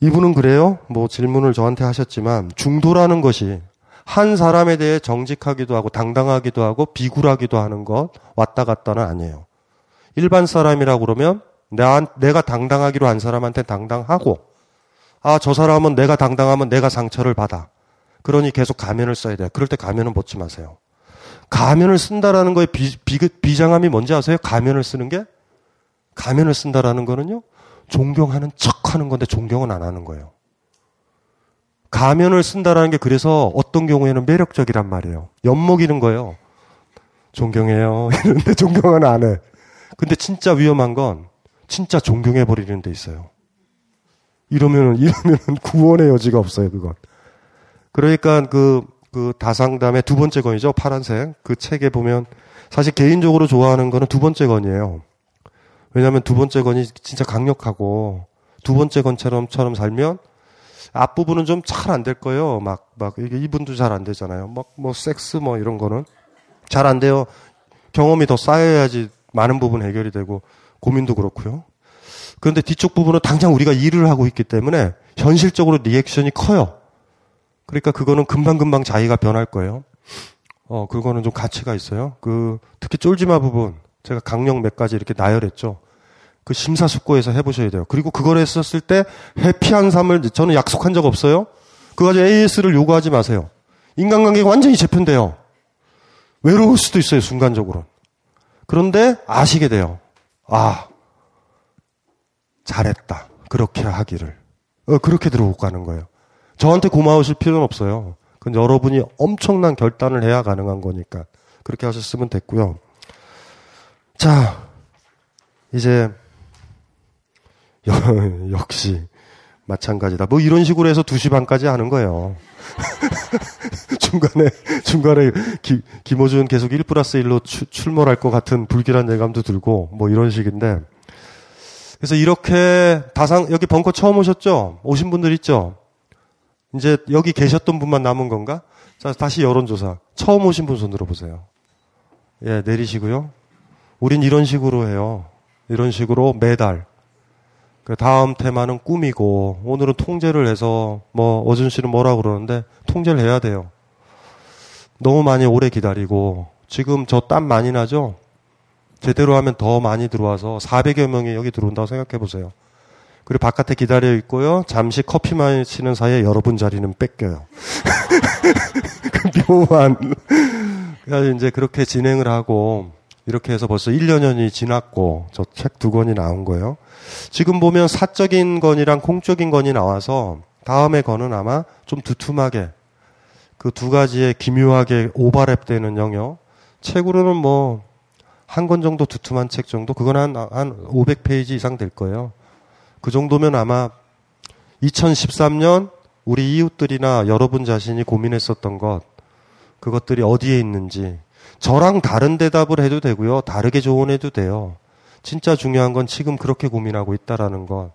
S4: 이분은 그래요. 뭐 질문을 저한테 하셨지만 중도라는 것이 한 사람에 대해 정직하기도 하고 당당하기도 하고 비굴하기도 하는 것 왔다 갔다는 아니에요. 일반 사람이라고 그러면 나, 내가 당당하기로 한 사람한테 당당하고, 아, 저 사람은 내가 당당하면 내가 상처를 받아. 그러니 계속 가면을 써야 돼요. 그럴 때 가면은 벗지 마세요. 가면을 쓴다라는 거에 비, 비, 비장함이 뭔지 아세요? 가면을 쓰는 게? 가면을 쓴다라는 거는요, 존경하는 척 하는 건데 존경은 안 하는 거예요. 가면을 쓴다라는 게 그래서 어떤 경우에는 매력적이란 말이에요. 엿먹이는 거예요. 존경해요. 이런데 존경은 안 해. 근데 진짜 위험한 건 진짜 존경해 버리는 데 있어요. 이러면은 이러면은 구원의 여지가 없어요, 그건. 그러니까 그, 그 다상담의 두 번째 건이죠. 파란색. 그 책에 보면 사실 개인적으로 좋아하는 거는 두 번째 건이에요. 왜냐하면 두 번째 건이 진짜 강력하고 두 번째 건처럼처럼 살면 앞부분은 좀 잘 안 될 거예요. 막, 막, 이게 이분도 잘 안 되잖아요. 막, 뭐, 섹스 뭐 이런 거는 잘 안 돼요. 경험이 더 쌓여야지 많은 부분 해결이 되고 고민도 그렇고요. 그런데 뒤쪽 부분은 당장 우리가 일을 하고 있기 때문에 현실적으로 리액션이 커요. 그러니까 그거는 금방금방 자기가 변할 거예요. 어, 그거는 좀 가치가 있어요. 그, 특히 쫄지마 부분. 제가 강령 몇 가지 이렇게 나열했죠. 그 심사숙고해서 해보셔야 돼요. 그리고 그걸 했었을 때 해피한 삶을 저는 약속한 적 없어요. 그거 가지고 AS를 요구하지 마세요. 인간관계가 완전히 재편돼요. 외로울 수도 있어요, 순간적으로. 그런데 아시게 돼요. 아, 잘했다. 그렇게 하기를. 어, 그렇게 들어오고 가는 거예요. 저한테 고마우실 필요는 없어요. 그건 여러분이 엄청난 결단을 해야 가능한 거니까. 그렇게 하셨으면 됐고요. 자, 이제, 역시, 마찬가지다. 뭐 이런 식으로 해서 2시 반까지 하는 거예요. 중간에, 중간에 기, 김호준 계속 1 플러스 1로 추, 출몰할 것 같은 불길한 예감도 들고, 뭐 이런 식인데. 그래서 이렇게 다상, 여기 벙커 처음 오셨죠? 오신 분들 있죠? 이제 여기 계셨던 분만 남은 건가? 자, 다시 여론조사. 처음 오신 분 손 들어 보세요. 예, 내리시고요. 우린 이런 식으로 해요. 이런 식으로 매달. 그 다음 테마는 꿈이고, 오늘은 통제를 해서, 뭐, 어준 씨는 뭐라 그러는데, 통제를 해야 돼요. 너무 많이 오래 기다리고, 지금 저 땀 많이 나죠? 제대로 하면 더 많이 들어와서 400여 명이 여기 들어온다고 생각해 보세요. 그리고 바깥에 기다려 있고요. 잠시 커피 마시는 사이에 여러분 자리는 뺏겨요. 그 묘한. 그래서 이제 그렇게 진행을 하고, 이렇게 해서 벌써 1년이 지났고, 저 책 두 권이 나온 거예요. 지금 보면 사적인 건이랑 공적인 건이 나와서, 다음에 건은 아마 좀 두툼하게, 그 두 가지에 기묘하게 오버랩 되는 영역. 책으로는 뭐, 한 권 정도 두툼한 책 정도? 그건 한, 한 500페이지 이상 될 거예요. 그 정도면 아마 2013년 우리 이웃들이나 여러분 자신이 고민했었던 것, 그것들이 어디에 있는지, 저랑 다른 대답을 해도 되고요. 다르게 조언해도 돼요. 진짜 중요한 건 지금 그렇게 고민하고 있다라는 것.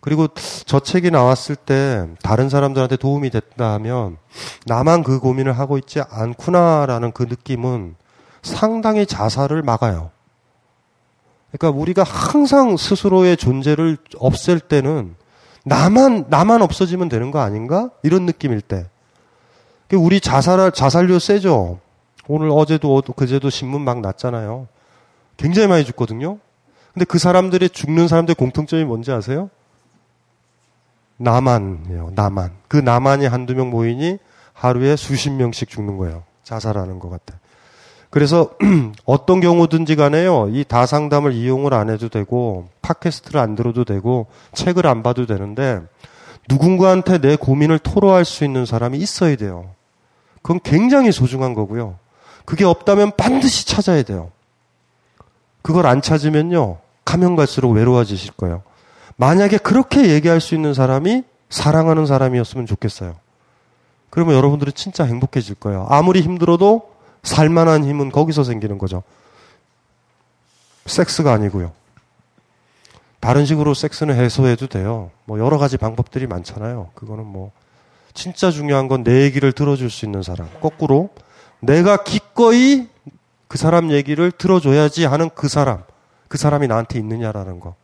S4: 그리고 저 책이 나왔을 때 다른 사람들한테 도움이 됐다 하면 나만 그 고민을 하고 있지 않구나라는 그 느낌은 상당히 자살을 막아요. 그러니까 우리가 항상 스스로의 존재를 없앨 때는 나만 나만 없어지면 되는 거 아닌가? 이런 느낌일 때. 우리 자살 자살료 세죠. 오늘 어제도 그제도 신문 막 났잖아요. 굉장히 많이 죽거든요. 근데 그 사람들이 죽는 사람들의 공통점이 뭔지 아세요? 나만이에요. 나만. 그 나만이 한두 명 모이니 하루에 수십 명씩 죽는 거예요. 자살하는 것 같아. 그래서 어떤 경우든지 간에요. 이 다상담을 이용을 안 해도 되고 팟캐스트를 안 들어도 되고 책을 안 봐도 되는데 누군가한테 내 고민을 토로할 수 있는 사람이 있어야 돼요. 그건 굉장히 소중한 거고요. 그게 없다면 반드시 찾아야 돼요. 그걸 안 찾으면요. 가면 갈수록 외로워지실 거예요. 만약에 그렇게 얘기할 수 있는 사람이 사랑하는 사람이었으면 좋겠어요. 그러면 여러분들은 진짜 행복해질 거예요. 아무리 힘들어도 살만한 힘은 거기서 생기는 거죠. 섹스가 아니고요. 다른 식으로 섹스는 해소해도 돼요. 뭐 여러 가지 방법들이 많잖아요. 그거는 뭐 진짜 중요한 건 내 얘기를 들어줄 수 있는 사람. 거꾸로 내가 기꺼이 그 사람 얘기를 들어줘야지 하는 그 사람. 그 사람이 나한테 있느냐라는 거.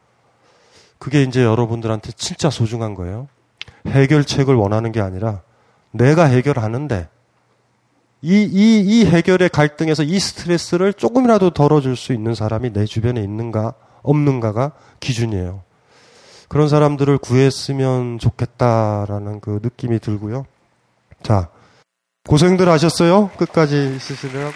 S4: 그게 이제 여러분들한테 진짜 소중한 거예요. 해결책을 원하는 게 아니라 내가 해결하는데 이, 이, 이 해결의 갈등에서 이 스트레스를 조금이라도 덜어줄 수 있는 사람이 내 주변에 있는가, 없는가가 기준이에요. 그런 사람들을 구했으면 좋겠다라는 그 느낌이 들고요. 자, 고생들 하셨어요? 끝까지 있으시느라고.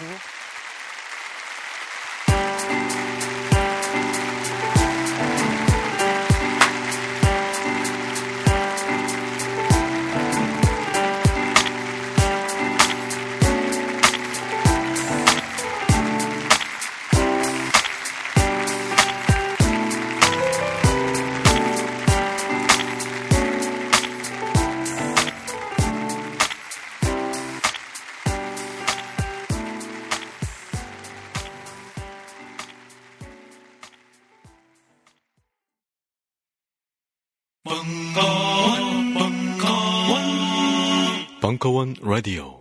S10: 벙커원 라디오.